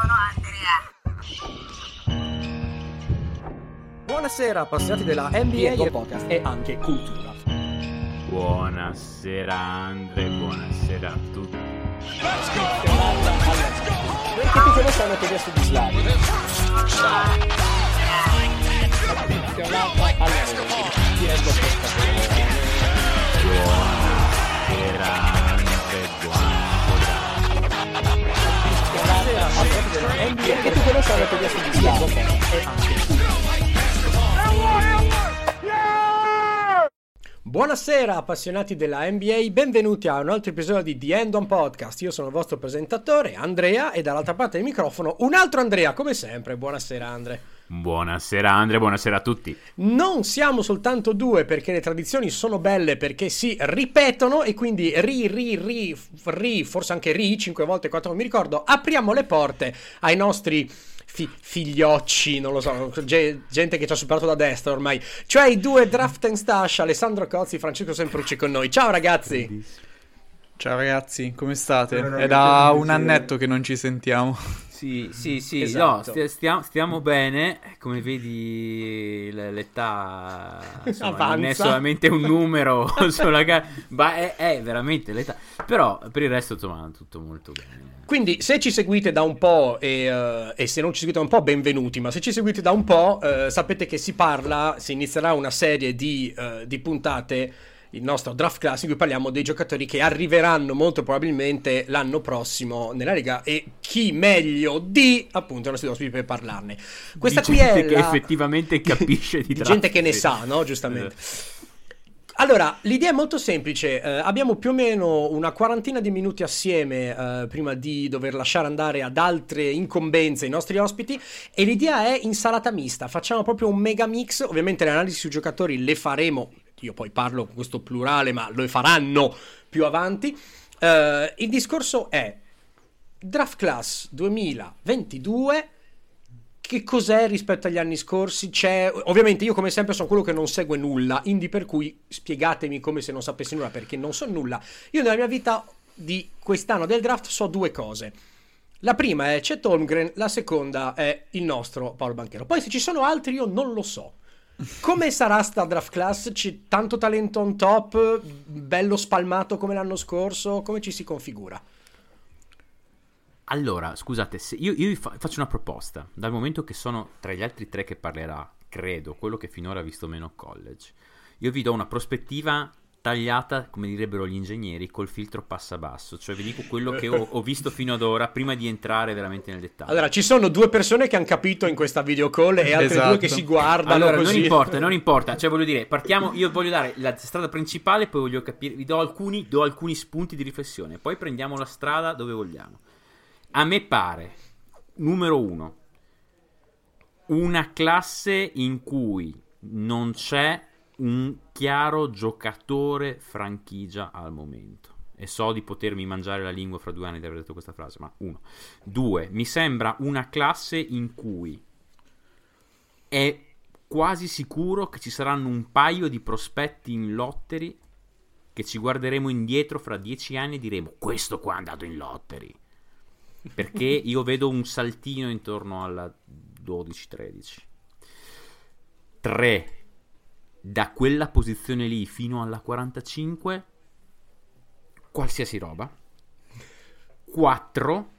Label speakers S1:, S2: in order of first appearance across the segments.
S1: sono Andrea.
S2: Buonasera appassionati della NBA e podcast e anche cultura.
S3: Buonasera Andre, buonasera a tutti.
S2: Che ti conoscono che adesso di Slavi.
S3: Buonasera buonasera.
S2: Che ti conoscono che adesso di Slavi. E Buonasera appassionati della NBA, benvenuti a un altro episodio di The End On Podcast. Io sono il vostro presentatore Andrea e dall'altra parte del microfono un altro Andrea, come sempre. Buonasera Andre.
S3: Buonasera Andre, buonasera a tutti.
S2: Non siamo soltanto due perché le tradizioni sono belle perché si ripetono e quindi ri, ri, ri, ri, forse anche ri, cinque volte, quattro non mi ricordo, apriamo le porte ai nostri fi- figliocci, non lo so, ge- gente che ci ha superato da destra ormai, cioè i due draft and stash, Alessandro Cozzi e Francesco Semprucci con noi. Ciao ragazzi!
S4: Ciao ragazzi, come state? È da un annetto che non ci sentiamo.
S3: Sì, sì, sì,
S2: Esatto.
S3: no, stia- stiamo, stiamo bene, come vedi l'età insomma, non è solamente un numero sulla ca- ma è, è veramente l'età, però per il resto insomma tutto molto bene.
S2: Quindi, se ci seguite da un po' e, eh, e se non ci seguite da un po', benvenuti. Ma se ci seguite da un po', eh, sapete che si parla, si inizierà una serie di, eh, di puntate, il nostro draft class, in cui parliamo dei giocatori che arriveranno molto probabilmente l'anno prossimo nella Lega e chi meglio di, appunto, i nostri ospiti per parlarne. Questa
S3: Di
S2: qui è
S3: gente che
S2: la-
S3: effettivamente capisce di
S2: di gente che ne sa, no? Giustamente. Allora, l'idea è molto semplice. eh, abbiamo più o meno una quarantina di minuti assieme eh, prima di dover lasciare andare ad altre incombenze i nostri ospiti. E l'idea è insalata mista. Facciamo proprio un mega mix. Ovviamente le analisi sui giocatori le faremo. Io poi parlo con questo plurale, ma lo faranno più avanti. Eh, il discorso è Draft Class 2022 che cos'è rispetto agli anni scorsi? C'è, ovviamente io come sempre sono quello che non segue nulla, quindi per cui spiegatemi come se non sapessi nulla perché non so nulla. Io nella mia vita di quest'anno del draft so due cose. La prima è Chet Holmgren, la seconda è il nostro Paolo Banchero. Poi se ci sono altri io non lo so. Come sarà sta draft class? C'è tanto talento on top, bello spalmato come l'anno scorso, come ci si configura?
S3: Allora, scusate, io, io fa- faccio una proposta. Dal momento che sono tra gli altri tre che parlerà, credo, quello che finora ha visto meno college, io vi do una prospettiva tagliata, come direbbero gli ingegneri, col filtro passa basso. Cioè vi dico quello che ho, ho visto fino ad ora, prima di entrare veramente nel dettaglio.
S2: Allora, ci sono due persone che hanno capito in questa video call e altre
S4: Esatto.
S2: due che si guardano
S3: Allora,
S2: così.
S3: non importa, non importa. Cioè, voglio dire, partiamo. Io voglio dare la strada principale, poi voglio capire. Vi do alcuni, do alcuni spunti di riflessione. Poi prendiamo la strada dove vogliamo. A me pare, numero uno, una classe in cui non c'è un chiaro giocatore franchigia al momento. E so di potermi mangiare la lingua fra due anni di aver detto questa frase, ma uno. Due, mi sembra una classe in cui è quasi sicuro che ci saranno un paio di prospetti in lottery che ci guarderemo indietro fra dieci anni e diremo questo qua è andato in lottery. Perché io vedo un saltino intorno alla 12-13. 3. Da quella posizione lì fino alla 45 qualsiasi roba. 4.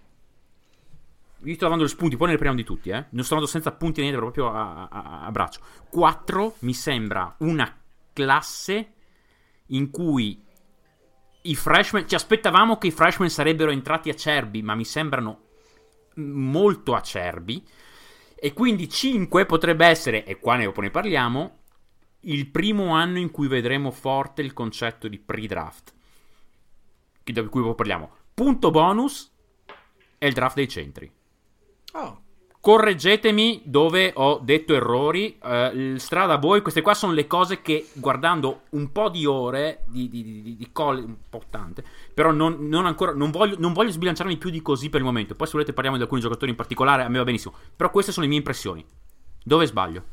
S3: Vi sto dando gli spunti, poi ne riprendiamo di tutti, eh. Non sto andando senza punti niente, proprio a, a- a braccio. 4 mi sembra una classe in cui i freshman, ci aspettavamo che i freshman sarebbero entrati acerbi, ma mi sembrano molto acerbi. E quindi 5 potrebbe essere, e qua ne, ne parliamo, il primo anno in cui vedremo forte il concetto di pre-draft. Di cui poi parliamo. Punto bonus è il draft dei centri.
S2: Oh,
S3: Correggetemi dove ho detto errori, il strada a voi, queste qua sono le cose che guardando un po' di ore di, di, di, di- colle, un po' tante, però non, non ancora, non voglio, non voglio sbilanciarmi più di così per il momento, poi se volete parliamo di alcuni giocatori in particolare, a me va benissimo, però queste sono le mie impressioni. Dove sbaglio?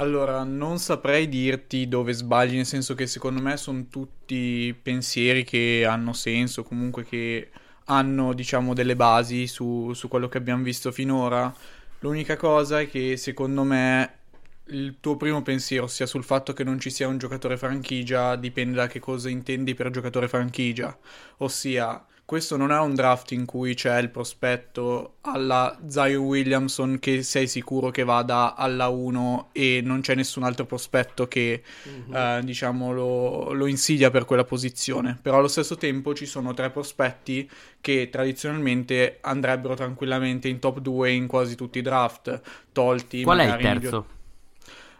S4: Allora, non saprei dirti dove sbagli, nel senso che secondo me sono tutti pensieri che hanno senso, comunque che hanno diciamo delle basi su, su quello che abbiamo visto finora. L'unica cosa è che secondo me il tuo primo pensiero sia sul fatto che non ci sia un giocatore franchigia dipende da che cosa intendi per giocatore franchigia, ossia questo non è un draft in cui c'è il prospetto alla Zion Williamson che sei sicuro che vada alla 1 e non c'è nessun altro prospetto che uh-huh. eh, diciamo lo, lo, insidia per quella posizione. Però allo stesso tempo ci sono tre prospetti che tradizionalmente andrebbero tranquillamente in top 2 in quasi tutti i draft, tolti
S3: Qual è il terzo?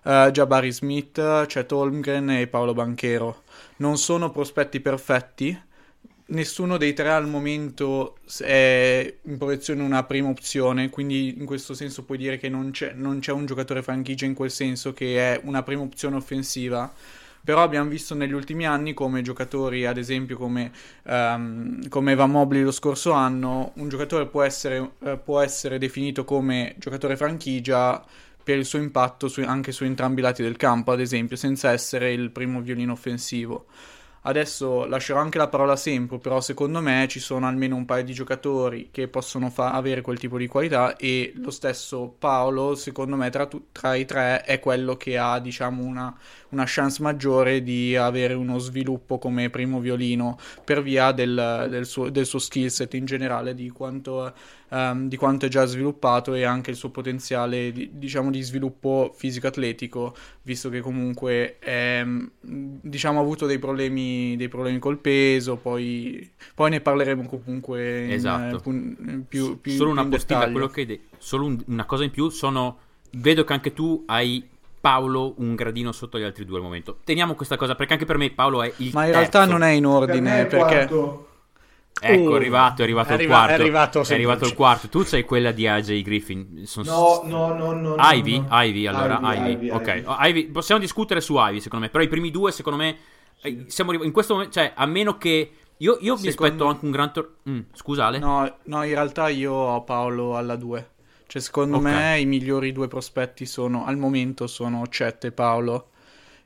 S4: Uh, Jabari Smith, Chet Holmgren e Paolo Banchero. Non sono prospetti perfetti, nessuno dei tre al momento è in posizione una prima opzione, quindi in questo senso puoi dire che non c'è, non c'è un giocatore franchigia in quel senso che è una prima opzione offensiva. Però abbiamo visto negli ultimi anni come giocatori, ad esempio come, um, come Evan Mobley lo scorso anno, un giocatore può essere, uh, può essere definito come giocatore franchigia per il suo impatto su, anche su entrambi i lati del campo, ad esempio, senza essere il primo violino offensivo. Adesso lascerò anche la parola sempre, però secondo me ci sono almeno un paio di giocatori che possono fa- avere quel tipo di qualità e lo stesso Paolo, secondo me, tra, tu- tra i tre è quello che ha, diciamo, una, una, chance maggiore di avere uno sviluppo come primo violino per via del, del, suo, del suo skill set in generale, di quanto um, di quanto è già sviluppato e anche il suo potenziale di, diciamo di sviluppo fisico-atletico, visto che comunque è, diciamo, ha avuto dei problemi, dei problemi col peso, poi, poi ne parleremo comunque
S3: esatto.
S4: in, in, più, più
S3: Solo una
S4: postilla,
S3: quello che hai detto, solo un, una cosa in più, sono, vedo che anche tu hai Paolo un gradino sotto gli altri due al momento. Teniamo questa cosa perché anche per me Paolo è il
S4: Ma in
S3: terzo.
S4: realtà non è in ordine
S1: per
S4: perché
S1: quarto.
S3: Ecco,
S2: Uh,
S3: è arrivato, è arrivato
S2: è
S3: il
S2: arriva-
S3: quarto.
S2: è arrivato
S3: È arrivato il quarto. Tu sei quella di AJ Griffin. Sono
S1: No, no, no, no.
S3: Ivy?
S1: no.
S3: Ivy, allora, Ivy.
S1: Ivy,
S3: ok,
S1: Ivy.
S3: Oh, Ivy, possiamo discutere su Ivy, secondo me. Però i primi due, secondo me, eh, siamo arrivati in questo momento, cioè, a meno che... Io, io mi
S4: Secondo-
S3: aspetto anche un gran... tor- Mm, scusa, Ale?
S4: No, no, in realtà io ho Paolo alla 2. Cioè, secondo
S3: Ok.
S4: me i migliori due prospetti sono al momento sono Chet e Paolo.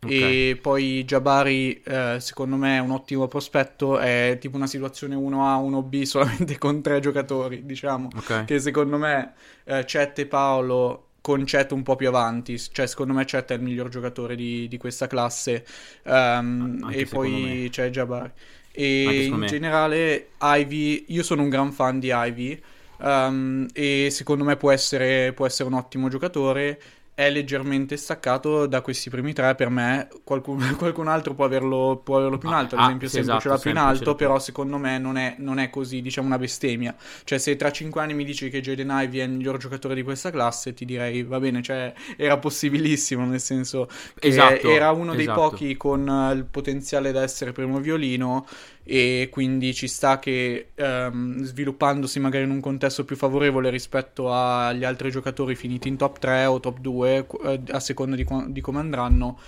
S3: Ok.
S4: E poi Jabari, eh, secondo me, è un ottimo prospetto. È tipo una situazione 1A, 1B solamente con tre giocatori, diciamo.
S3: Ok.
S4: Che secondo me eh, Chet e Paolo con Chet un po' più avanti. Cioè, secondo me Chet è il miglior giocatore di, di questa classe.
S3: Anche
S4: e poi
S3: me.
S4: c'è Jabari. E in
S3: me.
S4: generale, Ivy, io sono un gran fan di Ivy. ehm, e secondo me può essere, può essere un ottimo giocatore. È leggermente staccato da questi primi tre. Per me, qualcun, qualcun altro può averlo, può averlo più in
S3: Ah,
S4: alto. Ad
S3: ah,
S4: esempio,
S3: sì,
S4: sempre
S3: esatto,
S4: ce l'ha più in alto. Però, secondo me, non è, non è così, diciamo, una bestemmia. Cioè, se tra cinque anni mi dici che Jaden Ivy è il miglior giocatore di questa classe, ti direi va bene, cioè, era possibilissimo, nel senso che
S3: Esatto,
S4: era uno dei
S3: esatto.
S4: pochi con il potenziale da essere primo violino e quindi ci sta che ehm, sviluppandosi magari in un contesto più favorevole rispetto agli altri giocatori finiti in top 3 o top 2, eh, a seconda di, di come andranno,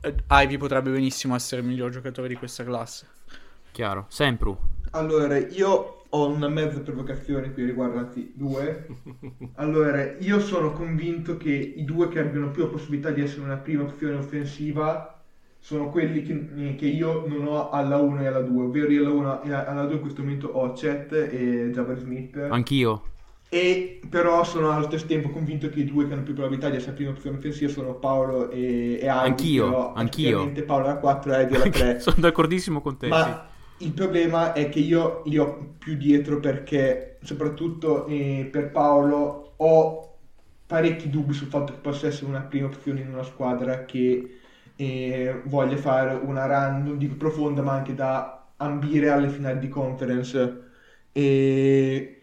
S4: eh, Ivy potrebbe benissimo essere il miglior giocatore di questa classe.
S3: Chiaro. Sempru.
S1: Allora, io ho una mezza provocazione qui riguardanti due. Allora, io sono convinto che i due che abbiano più possibilità di essere una prima opzione offensiva sono quelli che, che io non ho alla 1 e alla 2, ovvero io alla 1 e alla 2 in questo momento ho Chet e Jabari Smith.
S3: Anch'io.
S1: E però sono allo stesso tempo convinto che i due che hanno più probabilità di essere prima opzione offensiva sono Paolo e, e Ivy.
S3: Anch'io,
S1: però
S3: anch'io.
S1: Paolo alla 4 e Ivy alla 3.
S3: sono d'accordissimo con te.
S1: Ma il problema è che io li ho più dietro perché, soprattutto eh, per Paolo, ho parecchi dubbi sul fatto che possa essere una prima opzione in una squadra che eh, voglia fare una run, non dico profonda, ma anche da ambire alle finali di conference. E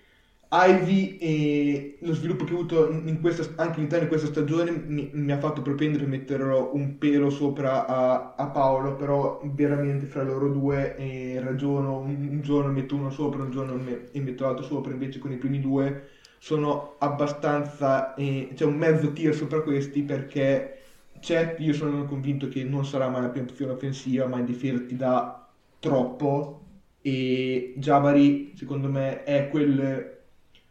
S1: Ivy e lo sviluppo che ha avuto in questa, anche all'interno di questa stagione mi, mi ha fatto propendere a metterlo un pelo sopra a, a Paolo, però veramente fra loro due eh, ragiono, un, giorno metto uno sopra, un giorno me- e metto l'altro sopra, invece con i primi due sono abbastanza, eh, c'è un mezzo tier sopra questi perché Chet io sono convinto che non sarà mai la prima opzione offensiva, ma in difesa ti dà troppo. E Jabari secondo me è quel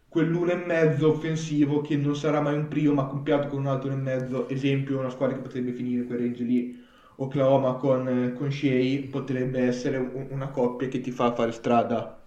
S1: quell'uno e mezzo offensivo che non sarà mai un primo ma compiato con un altro e mezzo. Esempio una squadra che potrebbe finire quel range lì. Oklahoma con, con Shea potrebbe essere un- una coppia che ti fa fare strada.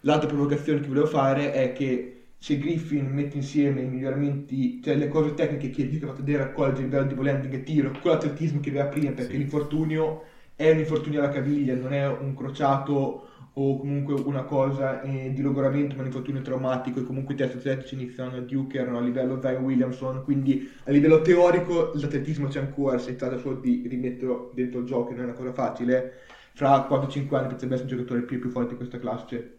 S1: L'altra provocazione che volevo fare è che se Griffin mette insieme i miglioramenti, cioè le cose tecniche che Dick ha fatto vedere a college, a livello di landing e tiro, con l'atletismo che aveva prima, perché
S3: Sì.
S1: l'infortunio è un infortunio alla caviglia, non è un crociato o comunque una cosa eh, di logoramento, ma un infortunio traumatico e comunque i test atletici iniziano a Duke, erano a livello Zion Williamson, quindi a livello teorico l'atletismo c'è ancora, si tratta solo di rimetterlo dentro il gioco, non è una cosa facile, fra 4-5 anni potrebbe essere un giocatore più, più forte di questa classe.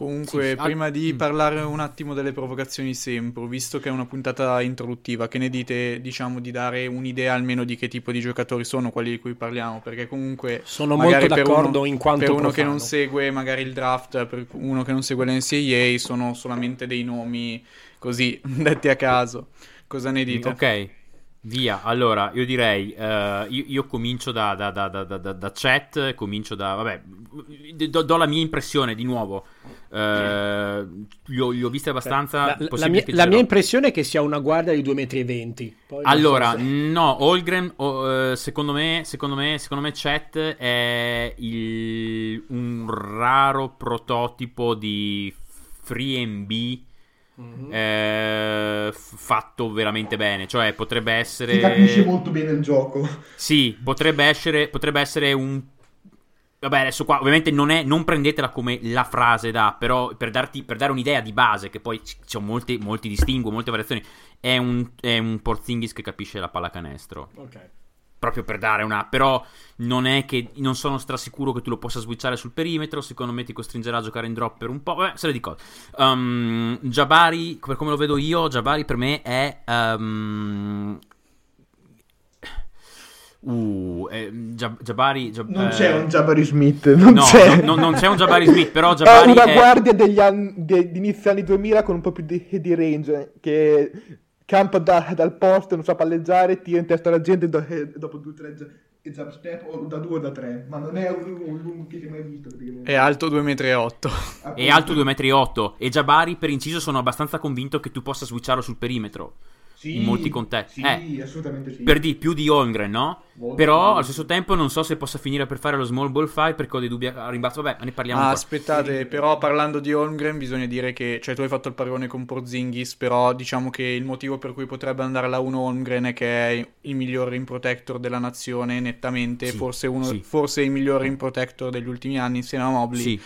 S4: Comunque,
S3: Sì, ah,
S4: prima di
S3: mm.
S4: parlare un attimo delle provocazioni sempre, visto che è una puntata introduttiva, che ne dite, diciamo, di dare un'idea almeno di che tipo di giocatori sono quelli di cui parliamo? Perché comunque
S2: Sono molto d'accordo
S4: uno-
S2: in quanto
S4: per uno che
S2: profano.
S4: non segue magari il draft, per uno che non segue l'NCAA, sono solamente dei nomi così detti a caso. Cosa ne dite?
S3: Ok, via. Allora, io direi, eh, io, io comincio da, da, da, da, da- da chat, comincio da, vabbè, do, do la mia impressione di nuovo. Eh, li, ho, li ho viste abbastanza.
S2: La, la mia, la mia impressione è che sia una guardia di 2,20 m.
S3: Allora,
S2: so se-
S3: no, Holgren, oh, secondo me, secondo me, secondo me Chet è il- un raro prototipo di free B
S2: Mhm.
S3: eh, fatto veramente bene, cioè potrebbe essere
S1: Si capisce molto bene il gioco.
S3: Sì, potrebbe essere, potrebbe essere un Vabbè, adesso qua ovviamente non, è, non prendetela come la frase da, però per, darti, per dare un'idea di base, che poi ci sono molti, molti distinguo, molte variazioni, è un, è un Porzingis che capisce la pallacanestro
S2: Ok.
S3: proprio per dare una. Però non è che non sono strasicuro che tu lo possa switchare sul perimetro. Secondo me ti costringerà a giocare in drop per un po'. Vabbè, se le di cose. Um, Jabari, per come lo vedo io, Jabari per me è. um, uh, è- Jab- Jabari. Jab-
S1: Non
S3: eh,
S1: c'è un Jabari Smith, non
S3: no,
S1: c'è.
S3: no, no, non c'è un Jabari Smith, però
S1: È
S3: Jabari
S1: una
S3: è-
S1: guardia degli anni, de- di inizio anni 2000 con un po' più di, di range, che campa da- dal posto, non sa palleggiare, tira in testa alla gente do- e dopo due o tre e jump step o da due o da tre, ma non è un, un lungo che si è mai visto.
S4: È alto 2,8 m.
S3: è alto 2,8 m e Jabari per inciso sono abbastanza convinto che tu possa switcharlo sul perimetro.
S1: Sì,
S3: in molti contesti.
S1: Sì,
S3: Eh.
S1: assolutamente sì.
S3: Per di più di Holmgren, no?
S1: Molto
S3: Però
S1: più.
S3: allo stesso tempo non so se possa finire per fare lo small ball fight perché ho dei dubbi a rimbalzo. Vabbè, ne parliamo
S4: Ah,
S3: poi.
S4: aspettate,
S1: Sì.
S4: però parlando di Holmgren bisogna dire che, cioè tu hai fatto il paragone con Porzingis, però diciamo che il motivo per cui potrebbe andare alla 1 Holmgren è che è il miglior rim protector della nazione, nettamente,
S3: Sì,
S4: forse, uno,
S3: sì.
S4: forse il miglior rim protector degli ultimi anni insieme a Mobley.
S3: Sì,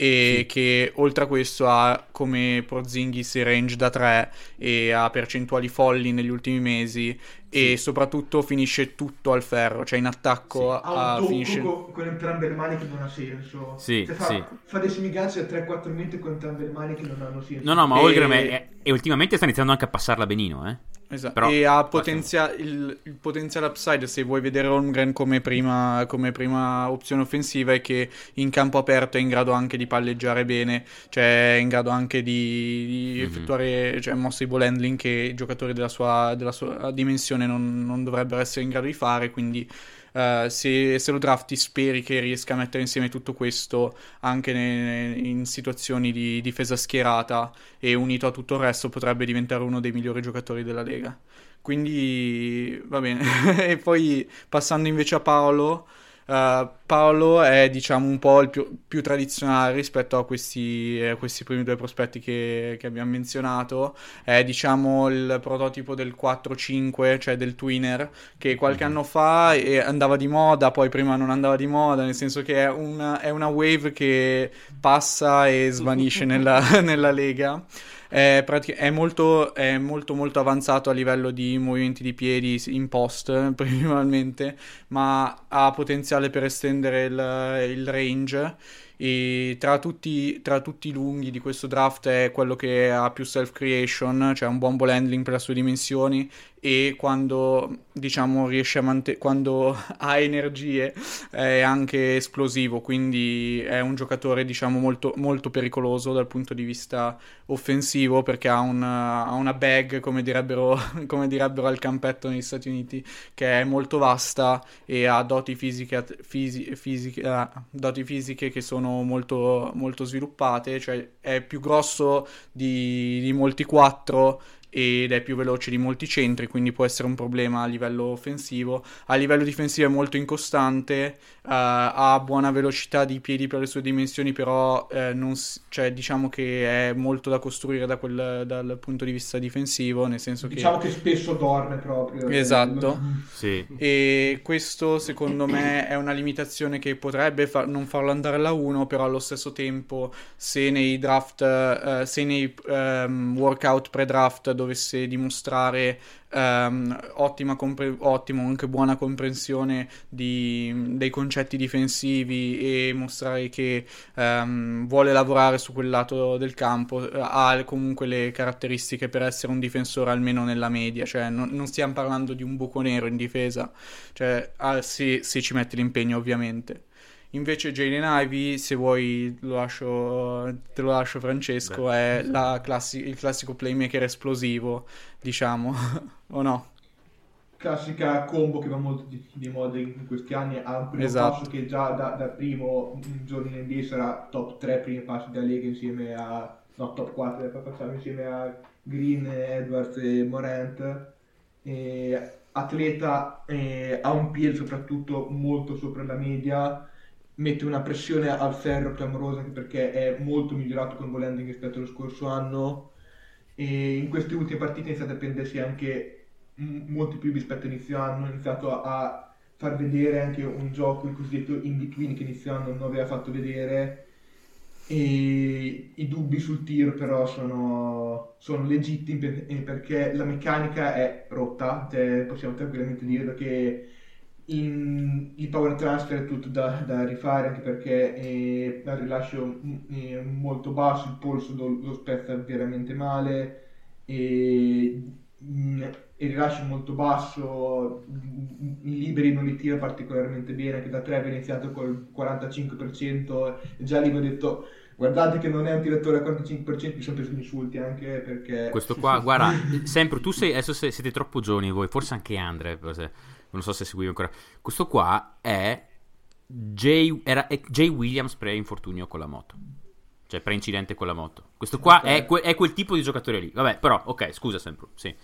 S4: e
S3: Sì.
S4: che oltre a questo ha come Porzingis il range da 3 e ha percentuali folli negli ultimi mesi e soprattutto finisce tutto al ferro, cioè in attacco
S1: Ha un
S4: finisce...
S1: con, con entrambe le mani che non ha senso.
S3: Sì,
S1: Cioè, fa,
S3: sì.
S1: fa dei semiganzi a 3-4 metri con entrambe le mani che non hanno senso.
S3: No, no, ma
S4: E-
S3: Holmgren è, è- e ultimamente sta iniziando anche a passarla benino, eh.
S4: Esatto.
S3: Però-
S4: e ha potenzia- il, il potenziale upside se vuoi vedere Holmgren come prima, come prima opzione offensiva è che in campo aperto è in grado anche di palleggiare bene, cioè è in grado anche di, di
S3: Mhm.
S4: effettuare cioè, mosse di ball handling che i giocatori della sua, della sua dimensione non, non dovrebbero essere in grado di fare, quindi eh, se, se lo drafti speri che riesca a mettere insieme tutto questo anche ne- in situazioni di difesa schierata e unito a tutto il resto potrebbe diventare uno dei migliori giocatori della Lega. Quindi va bene. e poi passando invece a Paolo, eh, Paolo è diciamo un po' il più, più tradizionale rispetto a questi, a questi primi due prospetti che, che abbiamo menzionato. È diciamo il prototipo del 4-5, cioè del twinner, che qualche anno fa eh, andava di moda, poi prima non andava di moda, nel senso che è una, è una wave che passa e svanisce nella, nella Lega. È, pratic- è molto, è molto molto avanzato a livello di movimenti di piedi in post principalmente, ma ha potenziale per estendere il, il range. E tra tutti, tra tutti i lunghi di questo draft è quello che ha più self creation, cioè un buon ball handling per le sue dimensioni e quando diciamo riesce a mantenere quando ha energie è anche esplosivo, quindi è un giocatore diciamo molto, molto pericoloso dal punto di vista offensivo perché ha, un, ha una bag come direbbero, come direbbero al campetto negli Stati Uniti che è molto vasta e ha doti fisiche, fisi- fisiche, ah, doti fisiche che sono molto, molto sviluppate, cioè è più grosso di, di molti quattro ed è più veloce di molti centri, quindi può essere un problema a livello offensivo. A livello difensivo è molto incostante, uh, ha buona velocità di piedi per le sue dimensioni, però eh, non, cioè, diciamo che è molto da costruire da quel, dal punto di vista difensivo, nel senso
S1: diciamo
S4: che...
S1: che spesso dorme proprio.
S4: Esatto.
S3: Sì.
S4: E questo secondo me è una limitazione che potrebbe far, non farlo andare alla 1, però allo stesso tempo se nei draft, uh, se nei um, workout pre-draft dovesse dimostrare um, ottima, compre- ottimo, anche buona comprensione di, dei concetti difensivi e mostrare che um, vuole lavorare su quel lato del campo, ha comunque le caratteristiche per essere un difensore almeno nella media, cioè non, non stiamo parlando di un buco nero in difesa, cioè ah, se, se ci mette l'impegno ovviamente. Invece Jalen Ivy, se vuoi lo lascio, te lo lascio Francesco, Beh. è classi- il classico playmaker esplosivo, diciamo, o no?
S1: Classica combo che va molto di, di moda in questi anni, ha un primo
S4: Esatto.
S1: passo che già da, da primo giorno in NBA sarà top 3 primi passi della Lega insieme a... no, top 4 facciamo insieme a Green, Edwards e Morant. E atleta, eh, ha un piede soprattutto molto sopra la media, mette una pressione al ferro clamorosa anche perché è molto migliorato con Volending rispetto allo scorso anno. E in queste ultime partite ha iniziato a prendersi anche m- molti più rispetto all'inizio anno, ha iniziato a far vedere anche un gioco il cosiddetto in between che inizio anno non aveva fatto vedere. E i dubbi sul tiro però sono, sono legittimi perché la meccanica è rotta, cioè possiamo tranquillamente dirlo che in, il power transfer è tutto da, da rifare anche perché è al rilascio è molto basso, il polso lo, lo spezza veramente male e il rilascio è molto basso, i liberi non li tira particolarmente bene, che da 3 aveva iniziato col 45% e già lì vi ho detto guardate che non è un tiratore al 45%, mi sono preso insulti anche perché...
S3: Questo qua, guarda, sempre tu sei, adesso siete troppo giovani voi, forse anche Andre, non so se seguivo ancora. Questo qua è Jay, era, è Jay Williams pre-infortunio con la moto. Cioè pre-incidente con la moto. Questo qua okay. è, que- è, quel tipo di giocatore lì. Vabbè, però, ok, scusa sempre. Sì.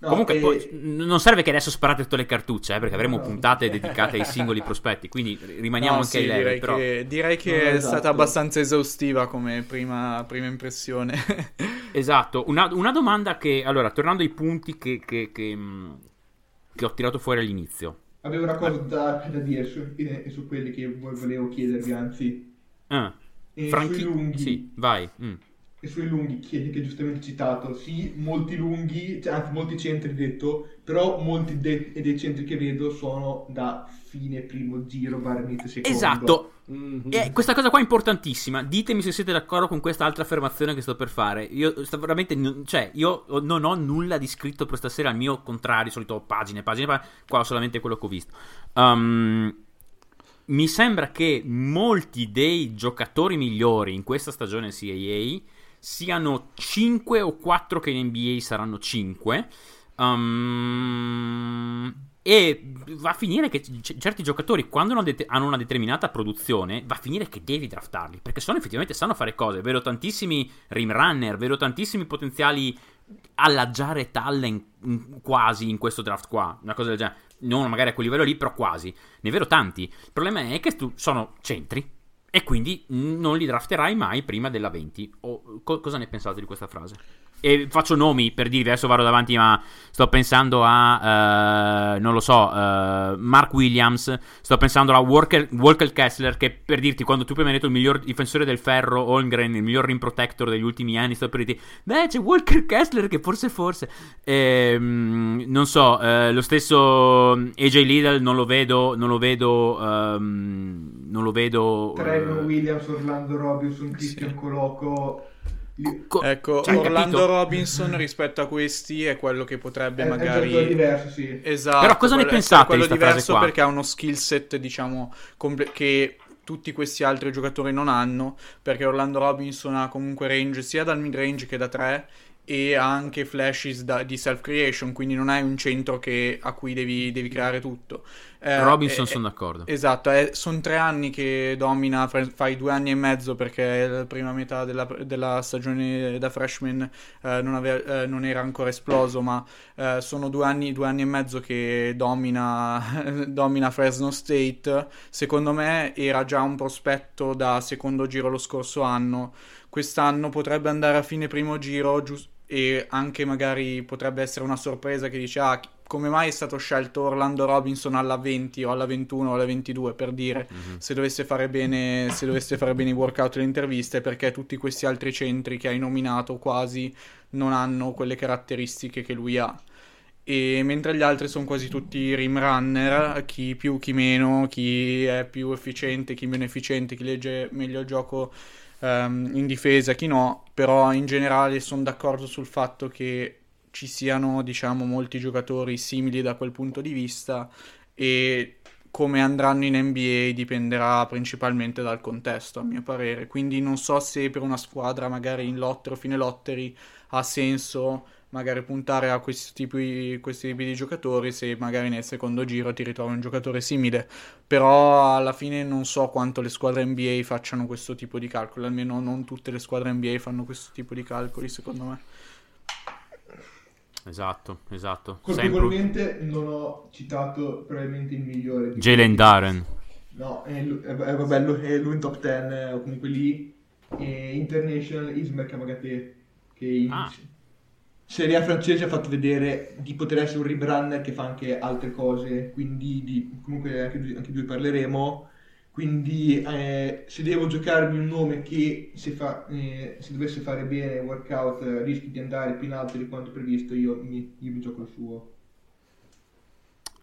S3: No, Comunque, e... poi, non serve che adesso sparate tutte le cartucce, eh, perché avremo no. puntate dedicate ai singoli prospetti. Quindi rimaniamo no, anche
S4: sì,
S3: ai level.
S4: Direi
S3: però...
S4: che, direi che è esatto. stata abbastanza esaustiva come prima, prima impressione.
S3: esatto. Una, una, domanda che, allora, tornando ai punti che, che, che, che ho tirato fuori all'inizio.
S1: Avevo una cosa da, da dire su, eh, su, quelli che volevo chiedervi, anzi.
S3: Ah, Franchi... Sui lunghi. Sì, vai. Mm.
S1: E sui lunghi, che, che giustamente citato, sì, molti lunghi, cioè, anzi molti centri detto, però molti de- dei centri che vedo sono da fine primo giro, bar inizio secondo.
S3: Esatto. Mm-hmm. E questa cosa qua è importantissima. Ditemi se siete d'accordo con questa altra affermazione che sto per fare. Io sto veramente, cioè, io non ho nulla di scritto per stasera, al mio contrario, solito pagine, pagine, pagine qua ho solamente quello che ho visto. Um, mi sembra che molti dei giocatori migliori in questa stagione CAA siano 5 o 4 che in NBA saranno 5. Um, e va a finire che c- certi giocatori, quando hanno, det- hanno, una determinata produzione, va a finire che devi draftarli. Perché sono effettivamente sanno fare cose. Vedo tantissimi rim runner, vedo tantissimi potenziali alla Jared Allen quasi in questo draft qua. Una cosa del genere. Non magari a quel livello lì, però quasi. Ne vedo tanti. Il problema è che tu sono centri. E quindi non li drafterai mai prima della 20. O, co- cosa ne pensate di questa frase? E faccio nomi per dirvi, adesso vado davanti, ma sto pensando a, uh, non lo so, uh, Mark Williams, sto pensando a Walker, Walker, Kessler, che per dirti, quando tu prima hai detto il miglior difensore del ferro, Holmgren, il miglior rim protector degli ultimi anni, sto per dirti, beh, c'è Walker Kessler che forse forse, e, um, non so, uh, lo stesso AJ Lidl non lo vedo, non lo vedo, um, non lo vedo...
S1: Trevor Williams, Orlando Robinson, Christian sì. Coloco...
S4: Co- ecco, cioè, Orlando capito? Robinson rispetto a questi è quello che potrebbe
S1: è,
S4: magari...
S1: È diverso, sì.
S4: Esatto.
S3: Però cosa ne pensate
S4: quello
S3: di questa
S4: diverso
S3: qua?
S4: perché ha uno skill set, diciamo, comple- che tutti questi altri giocatori non hanno, perché Orlando Robinson ha comunque range sia dal mid range che da 3 e ha anche flashes da- di self-creation, quindi non hai un centro che- a cui devi, devi creare tutto. Eh,
S3: Robinson
S4: eh,
S3: sono d'accordo.
S4: Esatto, sono tre anni che domina, fai due anni e mezzo perché la prima metà della, della stagione da freshman eh, non, aveva, eh, non, era ancora esploso, ma eh, sono due anni, due anni e mezzo che domina, domina Fresno State. Secondo me era già un prospetto da secondo giro lo scorso anno. Quest'anno potrebbe andare a fine primo giro giusto e anche magari potrebbe essere una sorpresa che dice ah come mai è stato scelto Orlando Robinson alla 20 o alla 21 o alla 22 per dire mm-hmm. se, dovesse fare bene, se dovesse fare bene i workout e le interviste perché tutti questi altri centri che hai nominato quasi non hanno quelle caratteristiche che lui ha e mentre gli altri sono quasi tutti rim runner chi più chi meno chi è più efficiente chi meno efficiente chi legge meglio il gioco um, in difesa, chi no, però in generale sono d'accordo sul fatto che ci siano, diciamo, molti giocatori simili da quel punto di vista e come andranno in NBA dipenderà principalmente dal contesto, a mio parere. Quindi non so se per una squadra magari in lottery o fine lottery ha senso magari puntare a questi tipi, questi tipi di giocatori se magari nel secondo giro ti ritrovi un giocatore simile però alla fine non so quanto le squadre NBA facciano questo tipo di calcoli almeno non tutte le squadre NBA fanno questo tipo di calcoli secondo me
S3: esatto esatto.
S1: Colpevolmente Sempre... non ho citato probabilmente il migliore
S3: Jalen Darren.
S1: No è, è, è, vabbè, è lui in top 10 eh, o comunque lì. International Ismail Kamagate che in... ah. Serie A francese ha fatto vedere di poter essere un rim runner che fa anche altre cose, quindi di, comunque anche, anche di lui parleremo. Quindi eh, se devo giocarmi un nome che se, fa, eh, se dovesse fare bene il workout eh, rischi di andare più in alto di quanto previsto, io mi, io mi gioco il suo.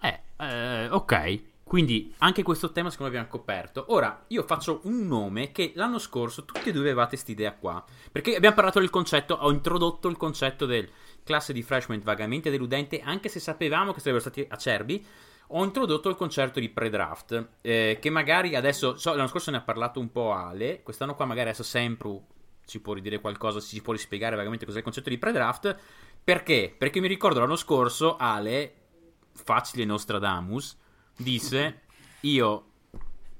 S3: Eh, eh, ok. Quindi anche questo tema secondo me abbiamo coperto. Ora, io faccio un nome che l'anno scorso tutti e due avevate questa idea qua. Perché abbiamo parlato del concetto, ho introdotto il concetto del classe di freshman vagamente deludente, anche se sapevamo che sarebbero stati acerbi. Ho introdotto il concetto di pre-draft, eh, che magari adesso, so, l'anno scorso ne ha parlato un po' Ale, quest'anno qua magari adesso sempre ci può ridire qualcosa, ci può rispiegare vagamente cos'è il concetto di pre-draft. Perché? Perché mi ricordo l'anno scorso Ale, facile Nostradamus, disse io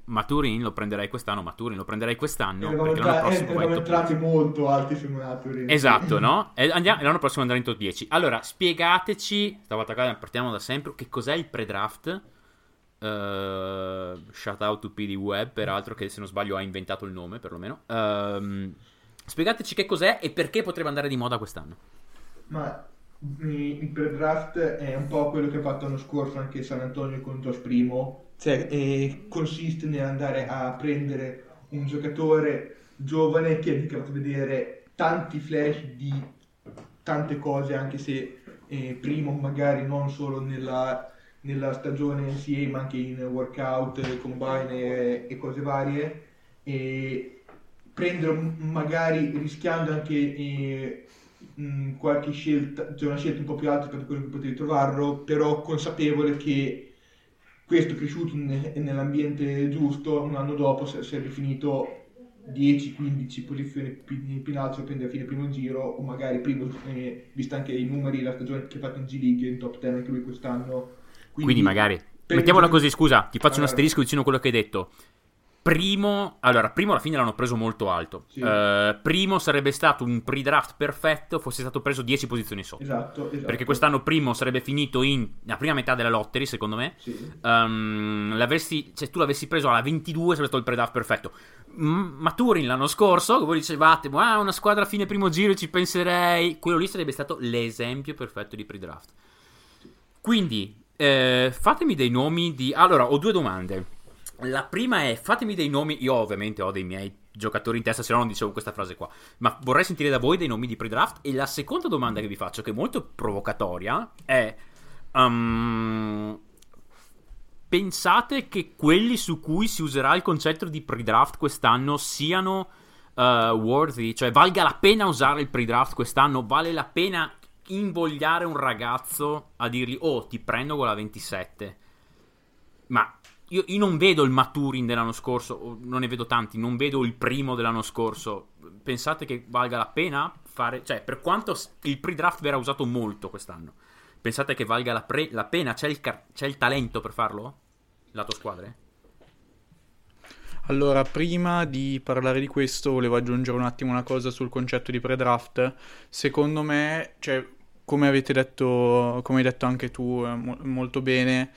S3: Maturin lo prenderei quest'anno, Maturin lo prenderei quest'anno.
S1: Eravamo perché l'anno prossimo eravamo entrati molto alti su Maturin.
S3: Esatto, no? E andiamo, l'anno prossimo andrà in top 10. Allora, spiegateci, stavolta partiamo da sempre, che cos'è il pre-draft? Uh, shout out to PD Web, peraltro, che se non sbaglio ha inventato il nome, perlomeno. Uh, spiegateci che cos'è e perché potrebbe andare di moda quest'anno.
S1: Ma il pre-draft è un po' quello che ha fatto l'anno scorso anche San Antonio con Josh Primo, cioè eh, consiste nell'andare a prendere un giocatore giovane che ha fatto vedere tanti flash di tante cose, anche se eh, Primo magari non solo nella, nella stagione NCA ma anche in workout, combine e, e cose varie, e prendere magari rischiando anche... Eh, mh, qualche scelta, cioè una scelta un po' più alta per quello che potevi trovarlo, però consapevole che questo cresciuto in, nell'ambiente giusto, un anno dopo sarebbe finito 10-15 posizioni più, in alto prende a fine primo giro o magari primo, eh, visto anche i numeri, la stagione che ha fatto in G League, in top 10 anche lui quest'anno.
S3: Quindi, Quindi magari, mettiamola così, scusa, ti faccio un asterisco vicino a quello che hai detto Primo, allora, primo alla fine l'hanno preso molto alto. Sì. Uh, primo sarebbe stato un pre-draft perfetto fosse stato preso 10 posizioni sotto.
S1: Esatto, esatto.
S3: Perché quest'anno primo sarebbe finito in la prima metà della lottery, secondo me. Sì. Um, cioè, tu l'avessi preso alla 22 sarebbe stato il pre-draft perfetto. Maturin l'anno scorso, voi dicevate, ah, una squadra a fine primo giro ci penserei. Quello lì sarebbe stato l'esempio perfetto di pre-draft. Quindi, eh, fatemi dei nomi di... Allora, ho due domande. La prima è fatemi dei nomi. Io, ovviamente, ho dei miei giocatori in testa, se no non dicevo questa frase qua. Ma vorrei sentire da voi dei nomi di pre-draft. E la seconda domanda che vi faccio, che è molto provocatoria, è. Um, pensate che quelli su cui si userà il concetto di pre-draft quest'anno siano uh, worthy? Cioè, valga la pena usare il pre-draft quest'anno? Vale la pena invogliare un ragazzo a dirgli, oh, ti prendo con la 27? Ma io, io non vedo il Maturin dell'anno scorso, non ne vedo tanti, non vedo il primo dell'anno scorso. Pensate che valga la pena fare, cioè, per quanto il pre-draft verrà usato molto quest'anno, pensate che valga la, pre- la pena? C'è il, c'è il talento per farlo? Lato squadre?
S4: Allora, prima di parlare di questo, volevo aggiungere un attimo una cosa sul concetto di pre-draft. Secondo me, cioè, come avete detto, come hai detto anche tu eh, mo- molto bene,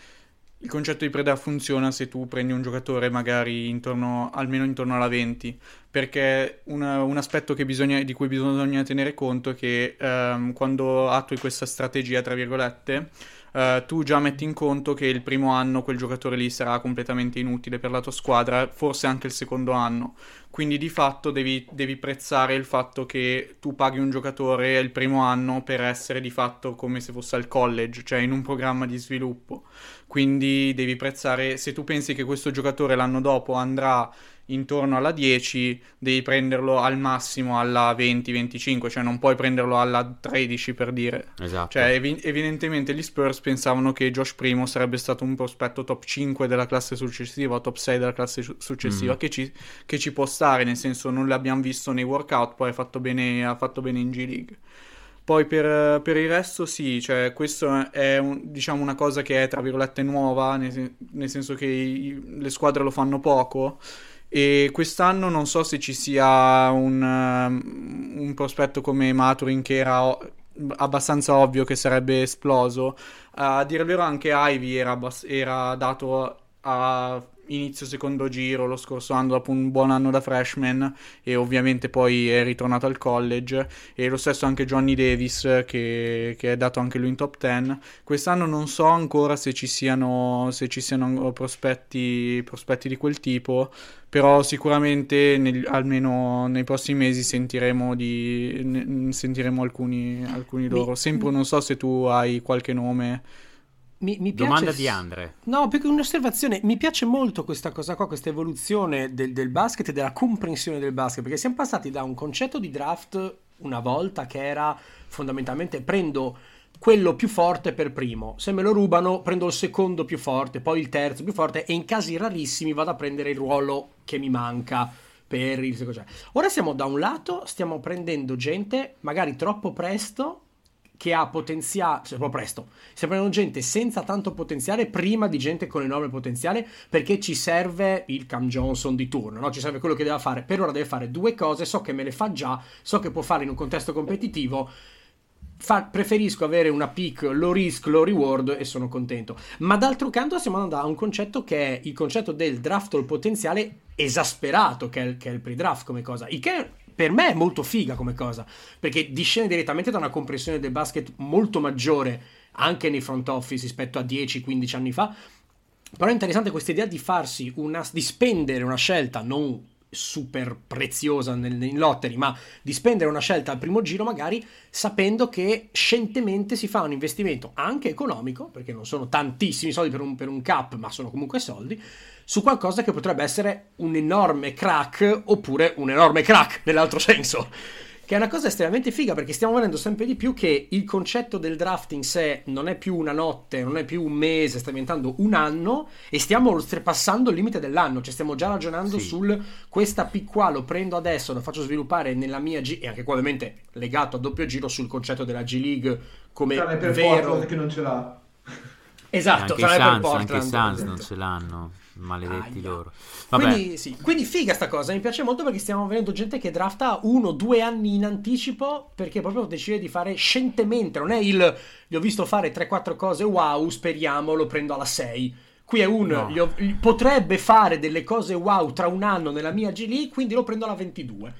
S4: il concetto di pre-draft funziona se tu prendi un giocatore magari intorno, almeno intorno alla 20, perché una- un aspetto bisogna- di cui bisogna tenere conto è che ehm, quando attui questa strategia, tra virgolette, eh, tu già metti in conto che il primo anno quel giocatore lì sarà completamente inutile per la tua squadra, forse anche il secondo anno. Quindi di fatto devi, devi prezzare il fatto che tu paghi un giocatore il primo anno per essere di fatto come se fosse al college, cioè in un programma di sviluppo. Quindi devi prezzare, se tu pensi che questo giocatore l'anno dopo andrà intorno alla 10, devi prenderlo al massimo alla 20-25, cioè non puoi prenderlo alla 13 per dire.
S3: Esatto.
S4: Cioè, evi- evidentemente gli Spurs pensavano che Josh Primo sarebbe stato un prospetto top 5 della classe successiva o top 6 della classe su- successiva,
S3: Mm.
S4: che, ci, che ci può stare, nel senso non l'abbiamo visto nei workout, poi ha fatto bene, ha fatto bene in G League. Poi per, per il resto sì, cioè questo è un- diciamo una cosa che è tra virgolette nuova, nel, nel senso che i- le squadre lo fanno poco e quest'anno non so se ci sia un, um, un prospetto come Maturin che era o- abbastanza ovvio che sarebbe esploso. A dire il vero anche Ivy era, abbas- era dato a inizio secondo giro lo scorso anno dopo un buon anno da freshman e ovviamente poi è ritornato al college. E lo stesso anche Johnny Davis che, che è dato anche lui in top 10 quest'anno non so ancora se ci siano, se ci siano prospetti, prospetti di quel tipo però sicuramente nel- almeno nei prossimi mesi sentiremo, di, ne- sentiremo alcuni, alcuni loro. Sempre non so se tu hai qualche nome
S2: Mi, mi piace...
S3: Domanda di Andre.
S2: No, perché un'osservazione, mi piace molto questa cosa qua, questa evoluzione del, del basket e della comprensione del basket, perché siamo passati da un concetto di draft una volta che era fondamentalmente prendo quello più forte per primo, se me lo rubano prendo il secondo più forte, poi il terzo più forte e in casi rarissimi vado a prendere il ruolo che mi manca per il secondo. cioè. Ora siamo da un lato, stiamo prendendo gente magari troppo presto che ha potenziale, cioè troppo presto, stiamo prendendo gente senza tanto potenziale prima di gente con enorme potenziale perché ci serve il Cam Johnson di turno, no? ci serve quello che deve fare, per ora deve fare due cose, so che me le fa già, so che può farle in un contesto competitivo, Fa- preferisco avere una pick low risk, low reward e sono contento. Ma d'altro canto stiamo andando a un concetto che è il concetto del draft al potenziale esasperato, che è, il- che è il pre-draft come cosa. Il che per me è molto figa come cosa, perché discende direttamente da una comprensione del basket molto maggiore anche nei front office rispetto a 10-15 anni fa. Però è interessante questa idea di farsi una, di spendere una scelta non super preziosa nel, in lottery, ma di spendere una scelta al primo giro magari sapendo che scientemente si fa un investimento anche economico, perché non sono tantissimi soldi per un, per un cap, ma sono comunque soldi, su qualcosa che potrebbe essere un enorme crack oppure un enorme crack nell'altro senso. Che è una cosa estremamente figa perché stiamo vedendo sempre di più che il concetto del draft in sé non è più una notte, non è più un mese, sta diventando un anno e stiamo oltrepassando il limite dell'anno, cioè stiamo già ragionando
S3: Sì.
S2: sul questa pick qua lo prendo adesso, lo faccio sviluppare nella mia G e anche qua ovviamente legato a doppio giro sul concetto della G League come
S1: Tranne per
S2: vero.
S1: Portland che non ce l'ha.
S2: Esatto,
S3: anche Suns, anche
S2: Portland,
S3: Suns
S2: esatto.
S3: non ce l'hanno. Maledetti
S2: Aia.
S3: loro. Vabbè,
S2: Quindi, sì. Quindi figa sta cosa, mi piace molto perché stiamo vedendo gente che drafta uno, due anni in anticipo perché proprio decide di fare scientemente, non è il gli ho visto fare 3-4 cose, wow, speriamo, lo prendo alla 6. Qui è un
S3: No.
S2: ho- potrebbe fare delle cose wow tra un anno nella mia G League, quindi lo prendo alla 22.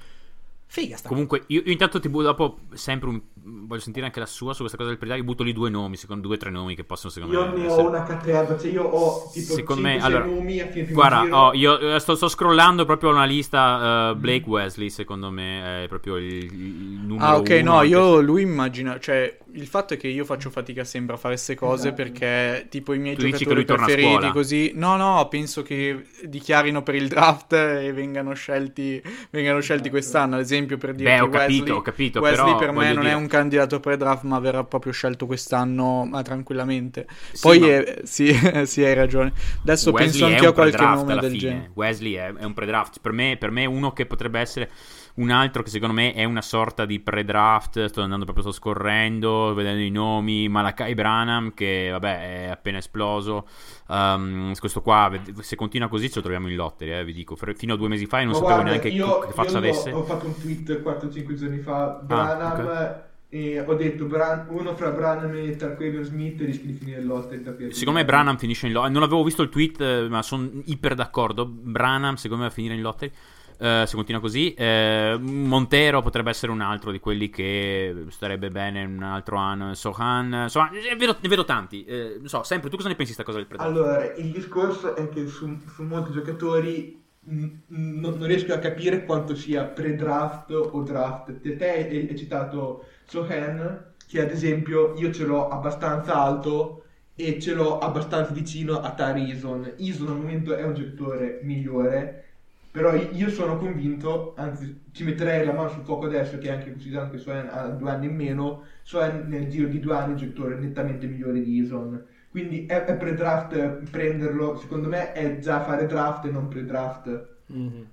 S2: Figa sta
S3: Comunque, io, io intanto ti butto dopo sempre un- voglio sentire anche la sua su questa cosa del predario. Butto lì due nomi, secondo due o tre nomi che possono secondo
S1: Io
S3: me.
S1: ne
S3: essere-
S1: ho una caterva, cioè io ho tipo
S3: Secondo me,
S1: 5-6
S3: allora,
S1: nomi a fine
S3: guarda,
S1: giro.
S3: oh, io eh, sto, sto scrollando proprio una lista. eh, Blake Wesley, secondo me, è proprio il, il numero
S4: Ah, ok,
S3: uno
S4: no,
S3: anche
S4: io lui immagino, cioè, il fatto è che io faccio fatica sempre a fare queste cose
S1: Esatto.
S4: perché tipo i miei
S3: Tu
S4: giocatori preferiti così no no penso che dichiarino per il draft e vengano scelti vengano scelti quest'anno ad esempio per dire
S3: Beh, ho capito, ho capito,
S4: Wesley
S3: però,
S4: per me non
S3: dire-
S4: è un candidato pre-draft ma verrà proprio scelto quest'anno ma tranquillamente
S3: Sì,
S4: poi
S3: ma-
S4: eh, sì, sì hai ragione adesso
S3: Wesley
S4: penso
S3: è
S4: anche a qualche nome del
S3: fine.
S4: genere
S3: Wesley è, è un pre-draft. Per me, per me uno che potrebbe essere un altro che secondo me è una sorta di pre-draft. Sto andando proprio, sto scorrendo, vedendo i nomi. Malakai Branham, che vabbè è appena esploso. Um, questo qua, se continua così, ce lo troviamo in lottery. Eh, vi dico, fino a due mesi fa io non
S1: Ma
S3: sapevo
S1: guarda,
S3: neanche
S1: io,
S3: che
S1: io
S3: faccia
S1: l'ho-
S3: avesse. Ah,
S1: ho fatto un tweet 4-5 giorni fa, Branham,
S3: ok.
S1: E ho detto Bran- uno fra Branham e Tarquinian Smith rischia di finire l'otto.
S3: Secondo me Branham finisce in lottery. Non avevo visto il tweet, eh, ma sono iper d'accordo. Branham, secondo me, va a finire in lottery. eh, se continua così, Eh, Montero potrebbe essere un altro di quelli che starebbe bene un altro anno. Sohan, insomma, ne vedo, ne vedo tanti. Non so, sempre tu cosa ne pensi di sta cosa del predator?
S1: Allora, il discorso è che su, su molti giocatori non, non riesco a capire quanto sia pre-draft o draft. Te, te hai, hai citato Sohan, che ad esempio io ce l'ho abbastanza alto e ce l'ho abbastanza vicino a Tari Ison. Ison al momento è un giocatore migliore, però io sono convinto, anzi ci metterei la mano sul fuoco adesso che anche considerando che Sohan ha due anni in meno, Sohan nel giro di due anni è un giocatore nettamente migliore di Ison. Quindi è, è pre-draft prenderlo, secondo me è già fare draft e non pre-draft.
S2: Mhm.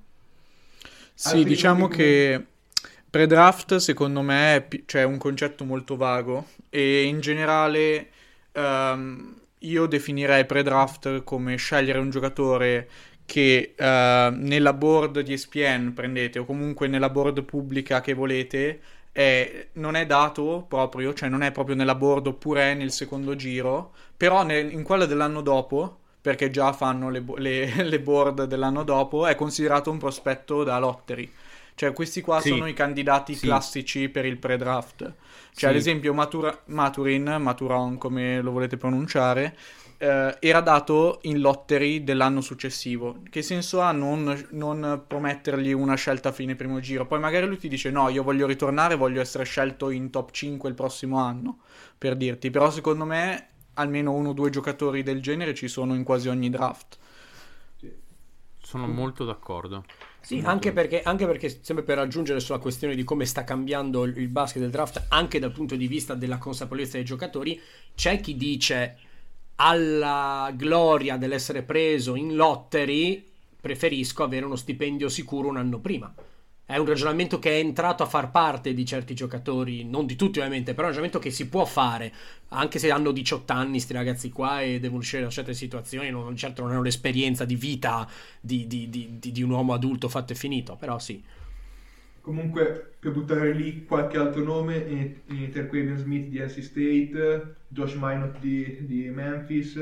S4: Sì, diciamo
S1: nomi
S4: che pre-draft secondo me è pi- cioè, un concetto molto vago e in generale ehm, io definirei pre-draft come scegliere un giocatore che eh, nella board di ESPN prendete o comunque nella board pubblica che volete è- non è dato proprio, cioè non è proprio nella board oppure è nel secondo giro, però nel- in quella dell'anno dopo perché già fanno le, le- le board dell'anno dopo, è considerato un prospetto da lottery. Cioè, questi qua
S3: Sì.
S4: sono i candidati
S3: Sì.
S4: classici per il pre-draft. Cioè,
S3: Sì.
S4: ad esempio, Matura- Maturin, Maturon, come lo volete pronunciare, eh, era dato in lottery dell'anno successivo. Che senso ha non, non promettergli una scelta a fine primo giro? Poi magari lui ti dice: No, io voglio ritornare, voglio essere scelto in top 5 il prossimo anno, per dirti. Però secondo me almeno uno o due giocatori del genere ci sono in quasi ogni draft.
S3: Sono molto d'accordo.
S2: Sì, anche perché, anche perché, sempre per aggiungere sulla questione di come sta cambiando il basket del draft, anche dal punto di vista della consapevolezza dei giocatori, c'è chi dice alla gloria dell'essere preso in lottery, preferisco avere uno stipendio sicuro un anno prima. È un ragionamento che è entrato a far parte di certi giocatori, non di tutti ovviamente, però è un ragionamento che si può fare, anche se hanno 18 anni sti ragazzi qua e devono uscire da certe situazioni, non, certo non hanno l'esperienza di vita di, di- di- di- un uomo adulto fatto e finito, però sì.
S1: Comunque, per buttare lì qualche altro nome, Terquavian Smith di NC State, Josh Minot di, di Memphis,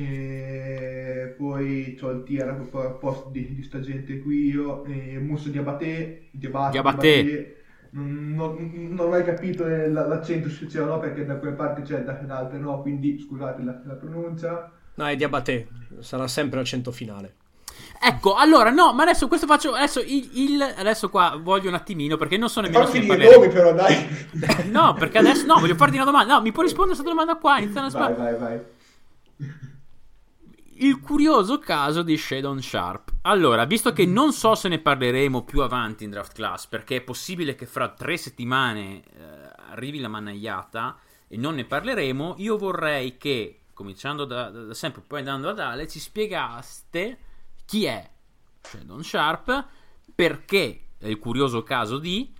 S1: e poi c'ho il tier a posto di, di sta gente qui io, e Musso Diabate, Diabate,
S3: Diabate.
S1: Diabate. Non, non- non ho mai capito eh, l'accento se c'è o no perché da quelle parti c'è da, da altre no quindi scusate la, la pronuncia
S2: No, è Diabate, sarà sempre l'accento finale.
S3: Ecco, allora, no, ma adesso questo faccio. Adesso il, il- adesso qua voglio un attimino perché non so nemmeno
S1: finire i nomi però dai
S3: No, perché adesso no, voglio farti una domanda. No, mi puoi rispondere a questa domanda qua? Iniziano a
S1: vai
S3: spa-
S1: vai vai
S3: Il curioso caso di Shadon Sharp. Allora, visto che non so se ne parleremo più avanti in draft class, perché è possibile che fra tre settimane eh, arrivi la mannagliata e non ne parleremo, io vorrei che, cominciando da, da- da sempre, poi andando ad Ale, ci spiegaste chi è Shadon Sharp, perché è il curioso caso di.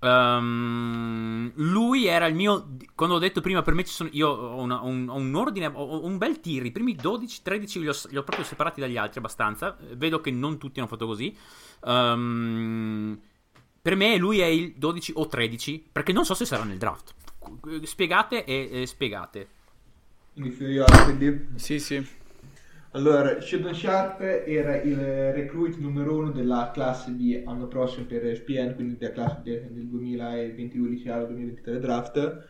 S3: Ehm, lui era il mio. Quando ho detto prima, per me ci sono. Io ho, una- un, ho un ordine, ho, ho un bel tir. I primi 12-13 li ho, li ho proprio separati dagli altri abbastanza. Vedo che non tutti hanno fatto così. Ehm, per me lui è il 12 o 13, perché non so se sarà nel draft. Spiegate e, e spiegate.
S1: inizio io allora, quindi
S4: Sì, sì.
S1: Allora, Sheldon Sharp era il recruit numero uno della classe di anno prossimo per ESPN, quindi della classe de- del 2022 iniziale 2023 draft,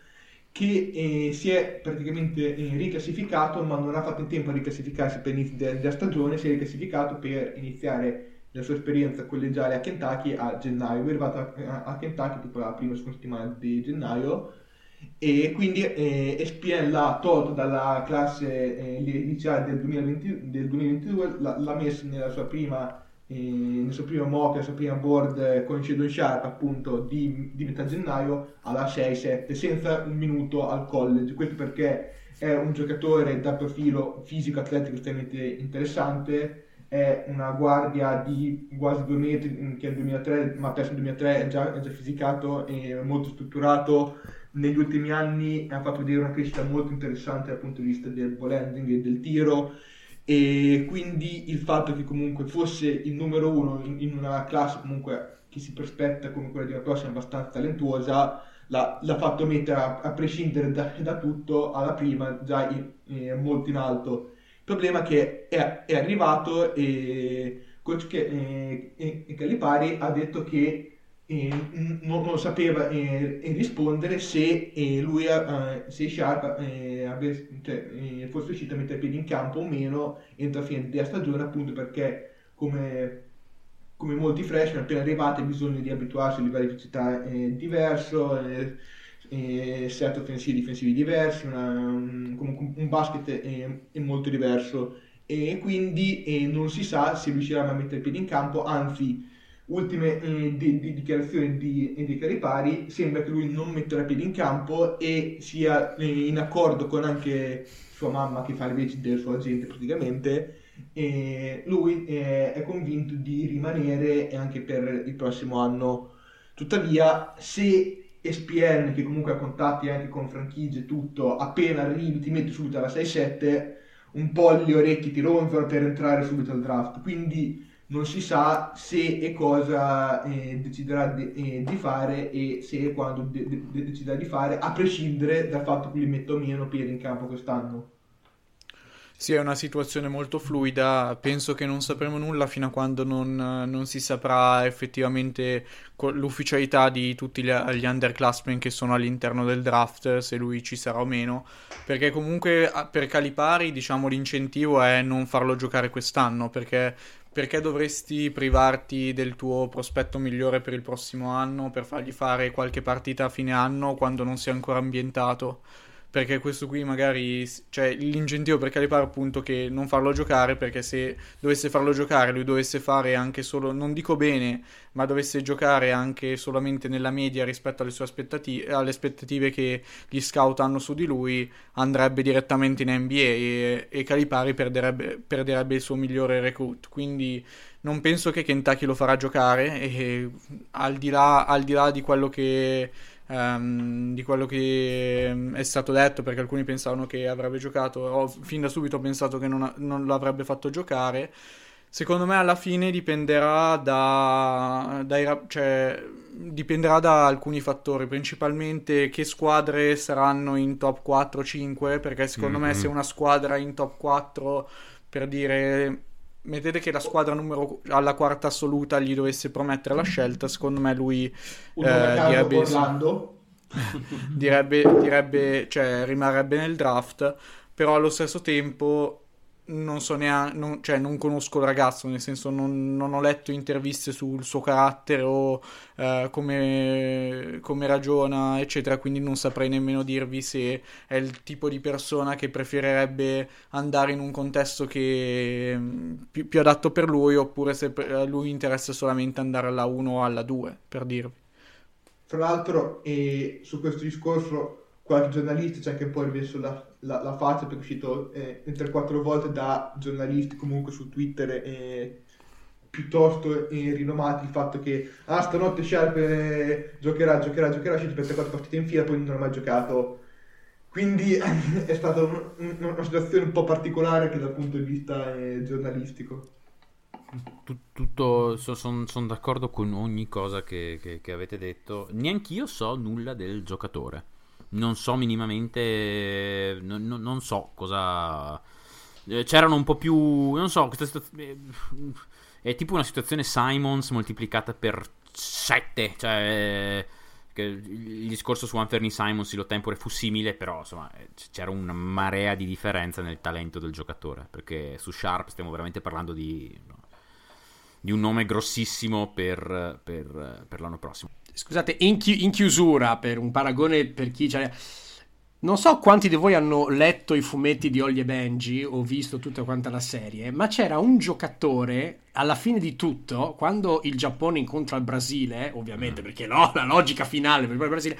S1: che eh, si è praticamente eh, riclassificato, ma non ha fatto in tempo a riclassificarsi per l'inizio de- della stagione, si è riclassificato per iniziare la sua esperienza collegiale a Kentucky a gennaio. È arrivato a- a Kentucky tipo la prima settimana di gennaio e quindi eh, l'ha tolto dalla classe eh, iniziale del, 2020, del 2022, l'ha, l'ha messo nella sua prima nel suo primo mock, nella sua prima board eh, con Shadon Sharp appunto di, di metà gennaio alla 6-7 senza un minuto al college. Questo perché è un giocatore da profilo fisico atletico estremamente interessante è una guardia di quasi 2 metri mm, che nel 2003 ma adesso nel 2003 è già, è già fisicato e molto strutturato negli ultimi anni ha fatto vedere una crescita molto interessante dal punto di vista del ball handling e del tiro e quindi il fatto che comunque fosse il numero uno in, una classe comunque che si prospetta come quella di una prossima abbastanza talentuosa l'ha, l'ha fatto mettere a, a prescindere da, da, tutto alla prima già in, eh, molto in alto. Il problema è che è, è arrivato e coach che, eh, Calipari ha detto che non, non, sapeva eh, rispondere se eh, lui, eh, se Sharp eh, avesse, cioè, eh, fosse riuscito a mettere piedi in campo o meno entro la fine della stagione, appunto perché come, come molti freshman appena arrivati ha bisogno di abituarsi a livello di velocità diverso, set offensivi difensivi diversi, una, un, un basket è, molto diverso. E quindi non si sa se riuscirà a mettere piedi in campo, anzi ultime eh, di, di dichiarazioni di, di Caripari sembra che lui non metterà piedi in campo e sia eh, in accordo con anche sua mamma che fa le veci del suo agente praticamente e lui eh, è convinto di rimanere anche per il prossimo anno. Tuttavia se ESPN che comunque ha contatti anche con franchigie tutto appena arrivi ti metti subito alla 6-7 un po' le orecchie ti ronzano per entrare subito al draft. Quindi non si sa se e cosa eh, deciderà di, eh, di, fare e se e quando de- de- deciderà di fare, a prescindere dal fatto che li metto o meno Pieri in campo quest'anno.
S4: Sì, è una situazione molto fluida, penso che non sapremo nulla fino a quando non, non si saprà effettivamente l'ufficialità di tutti gli, gli underclassmen che sono all'interno del draft, se lui ci sarà o meno, perché comunque per Calipari diciamo l'incentivo è non farlo giocare quest'anno, perché perché dovresti privarti del tuo prospetto migliore per il prossimo anno per fargli fare qualche partita a fine anno quando non sia ancora ambientato? Perché questo qui magari cioè l'incentivo per Calipari appunto che non farlo giocare perché se dovesse farlo giocare lui dovesse fare anche solo non dico bene ma dovesse giocare anche solamente nella media rispetto alle sue aspettative alle aspettative che gli scout hanno su di lui andrebbe direttamente in NBA e, e Calipari perderebbe, perderebbe il suo migliore recruit. Quindi non penso che Kentucky lo farà giocare e al di là, al di, là di quello che um, di quello che ehm, è stato detto, perché alcuni pensavano che avrebbe giocato, ho fin da subito pensato che non, non l'avrebbe fatto giocare. Secondo me alla fine dipenderà da, dai, cioè, dipenderà da alcuni fattori, principalmente che squadre saranno in top 4-5, perché secondo mm-hmm. me se una squadra in top 4, per dire, mettete che la squadra numero alla quarta assoluta gli dovesse promettere la scelta, secondo me lui
S1: eh, direbbe, Orlando.
S4: direbbe, direbbe, cioè rimarrebbe nel draft, però allo stesso tempo non so neanche, non, cioè non conosco il ragazzo, nel senso non, non ho letto interviste sul suo carattere o uh, come, come, ragiona, eccetera, quindi non saprei nemmeno dirvi se è il tipo di persona che preferirebbe andare in un contesto che mm, più, più adatto per lui oppure se a lui interessa solamente andare alla 1 o alla 2, per dirvi.
S1: Tra l'altro, eh, su questo discorso qualche giornalista c'è anche un po' rimesso la, la, la faccia perché è uscito eh, 3-4 volte da giornalisti comunque su Twitter eh, piuttosto eh, rinomati il fatto che ah stanotte Sharp eh, giocherà, giocherà, giocherà, uscito per 3-4 partite in fila poi non ha mai giocato. Quindi è stata un, una situazione un po' particolare anche dal punto di vista eh, giornalistico.
S3: Tutto sono son d'accordo con ogni cosa che, che, che avete detto. Neanch'io so nulla del giocatore non so minimamente, non, non so cosa... Eh, c'erano un po' più, non so, questa situazione... È tipo una situazione Simons moltiplicata per 7, cioè il discorso su Anthony Simons lo tempore fu simile, però insomma c'era una marea di differenza nel talento del giocatore, perché su Sharp stiamo veramente parlando di, di un nome grossissimo per, per, per l'anno prossimo.
S2: Scusate, in, chi- in chiusura, per un paragone per chi... C'è... Non so quanti di voi hanno letto i fumetti di Ollie e Benji o visto tutta quanta la serie, ma c'era un giocatore alla fine di tutto, quando il Giappone incontra il Brasile, ovviamente perché no, la logica finale per il Brasile,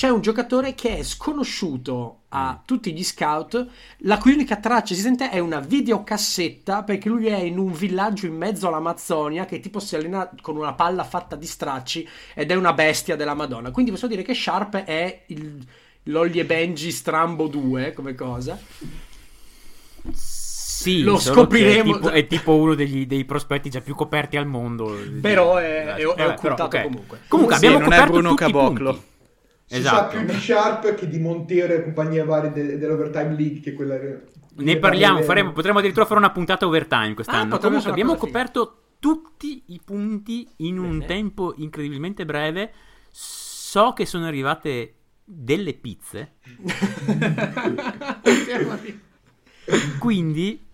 S2: c'è un giocatore che è sconosciuto a tutti gli scout, la cui unica traccia esistente è una videocassetta perché lui è in un villaggio in mezzo all'Amazzonia che tipo si allena con una palla fatta di stracci ed è una bestia della Madonna. Quindi posso dire che Sharp è il l'Ollie Benji Strambo 2 come cosa.
S3: Sì,
S2: Lo scopriremo.
S3: È tipo, è tipo uno degli, dei prospetti già più coperti al mondo.
S2: Però è- è- è
S3: Vabbè,
S2: occultato
S3: però, ok.
S2: comunque.
S3: Comunque
S4: Sì,
S3: abbiamo
S4: non è
S3: coperto
S4: Bruno
S3: tutti i
S4: Caboclo.
S1: Si
S3: Esatto.
S1: sa più di Sharp che di Montero e compagnia varie de- dell'Overtime League che quella
S3: Ne parliamo, faremo, potremmo addirittura fare una puntata overtime
S2: Ah,
S3: quest'anno.
S2: potrebbe
S3: Comunque abbiamo
S2: cosa figa.
S3: coperto tutti i punti in un
S2: Bene.
S3: tempo incredibilmente breve. So che sono arrivate delle pizze, quindi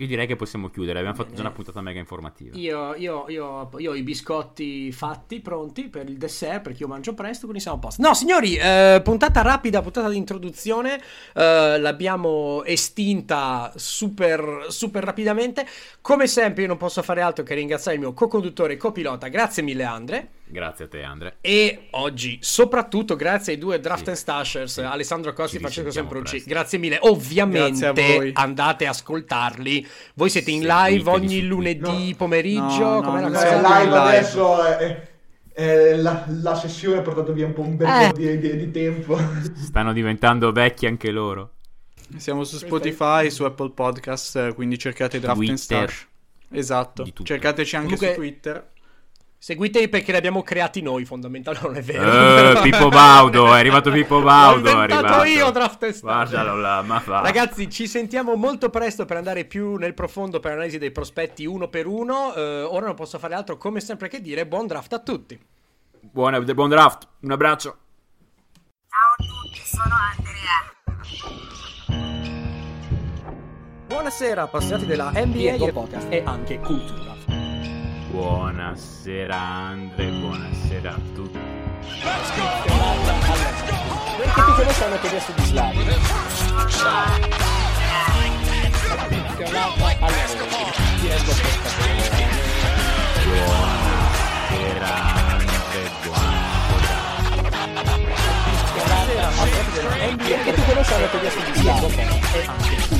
S3: io direi che possiamo chiudere. Abbiamo fatto già una puntata mega informativa.
S2: Io, io- io- io ho i biscotti fatti, pronti per il dessert, perché io mangio presto, quindi siamo a posto. No, signori, eh, puntata rapida, puntata di introduzione, eh, l'abbiamo estinta super, super rapidamente. Come sempre io non posso fare altro che ringraziare il mio co-conduttore e copilota, grazie mille Andre.
S3: Grazie a te, Andre.
S2: E oggi, soprattutto grazie ai due draft
S3: Sì.
S2: and stashers,
S3: Sì.
S2: Alessandro Costi e Francesco Semprucci.
S3: presto.
S2: Grazie mille.
S4: Grazie a
S2: Ovviamente
S4: voi.
S2: andate a ascoltarli. Voi siete in live ogni lunedì
S1: Twitter.
S2: pomeriggio.
S4: No, no,
S2: com'è la
S4: non
S2: cosa?
S1: Eh,
S4: siamo
S1: live
S4: in live.
S1: adesso è, è la, la sessione ha portato via un po' un bel
S2: Eh.
S1: po' di, di- di tempo.
S3: Stanno diventando vecchi anche loro.
S4: Siamo su Spotify, su Apple Podcast, eh, quindi cercate Draft and
S3: Twitter.
S4: Stash. Esatto. Cercateci anche
S2: Comunque-
S4: su Twitter.
S2: Seguiteli perché li abbiamo creati noi, fondamentalmente non è vero.
S3: Eh, Pippo Baudo, è arrivato Pippo Baudo.
S2: L'ho
S3: È
S2: inventato
S3: arrivato.
S2: io, draft.
S3: Guardalo là, ma fa.
S2: Ragazzi, ci sentiamo molto presto per andare più nel profondo per l'analisi dei prospetti uno per uno. Eh, ora non posso fare altro, come sempre, che dire buon draft a tutti.
S3: Buona, buon draft. Un abbraccio.
S5: Ciao a tutti, sono Andrea.
S2: Buonasera, appassionati della NBA e podcast e anche cultura.
S3: Buonasera Andre, buonasera a tutti.
S2: Perché tu conosci una teoria su di Slavi?
S3: Buonasera Andre, buonasera.
S2: Perché tu conosci una teoria su di Slavi?